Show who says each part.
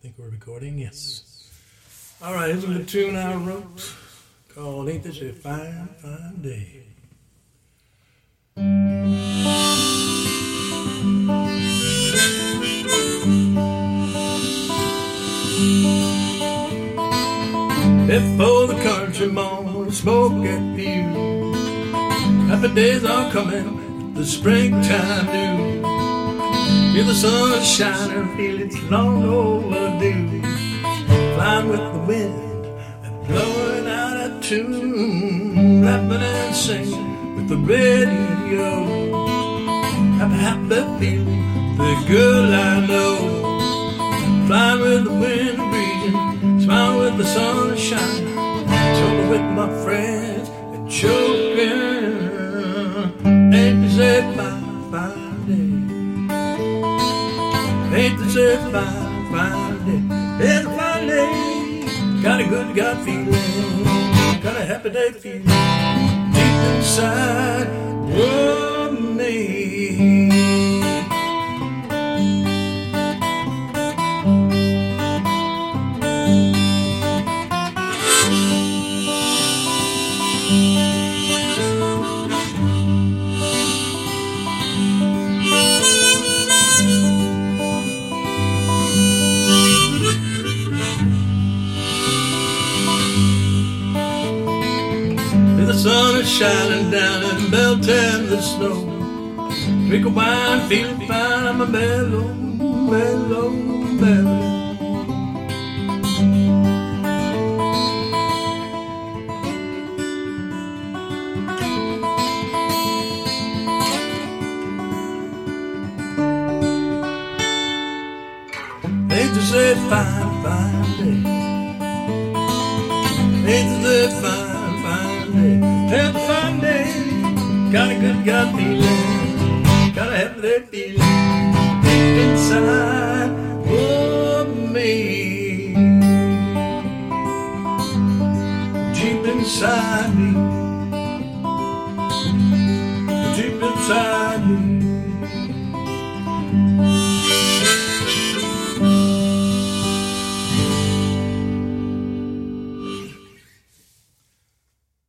Speaker 1: think we're recording. Yes. All right, here's a tune I wrote called "Ain't This a Fine Fine Day." Before the country moon smoke at you, happy days are coming, the springtime Feel the sun shining, feel it's long overdue. Flying with the wind and blowing out a tune, rapping and singing with the radio. Happy, happy feeling, the girl I know. Flying with the wind breezing, smiling with the sunshine. Talking with my friends and choking. Ain't a fine, fine day? Ain't this a fine, fine day? It's a fine day. Got a good God feeling. Got a happy day feeling. Deep inside of me. The sun is shining down and melting the snow. Drink a wine, feeling fine. I'm a mellow, mellow, mellow. Ain't this a fine, fine day? Ain't this a fine Ten Sunday, got a good God feeling, got a heavenly that feeling deep inside of me, deep inside me, deep inside.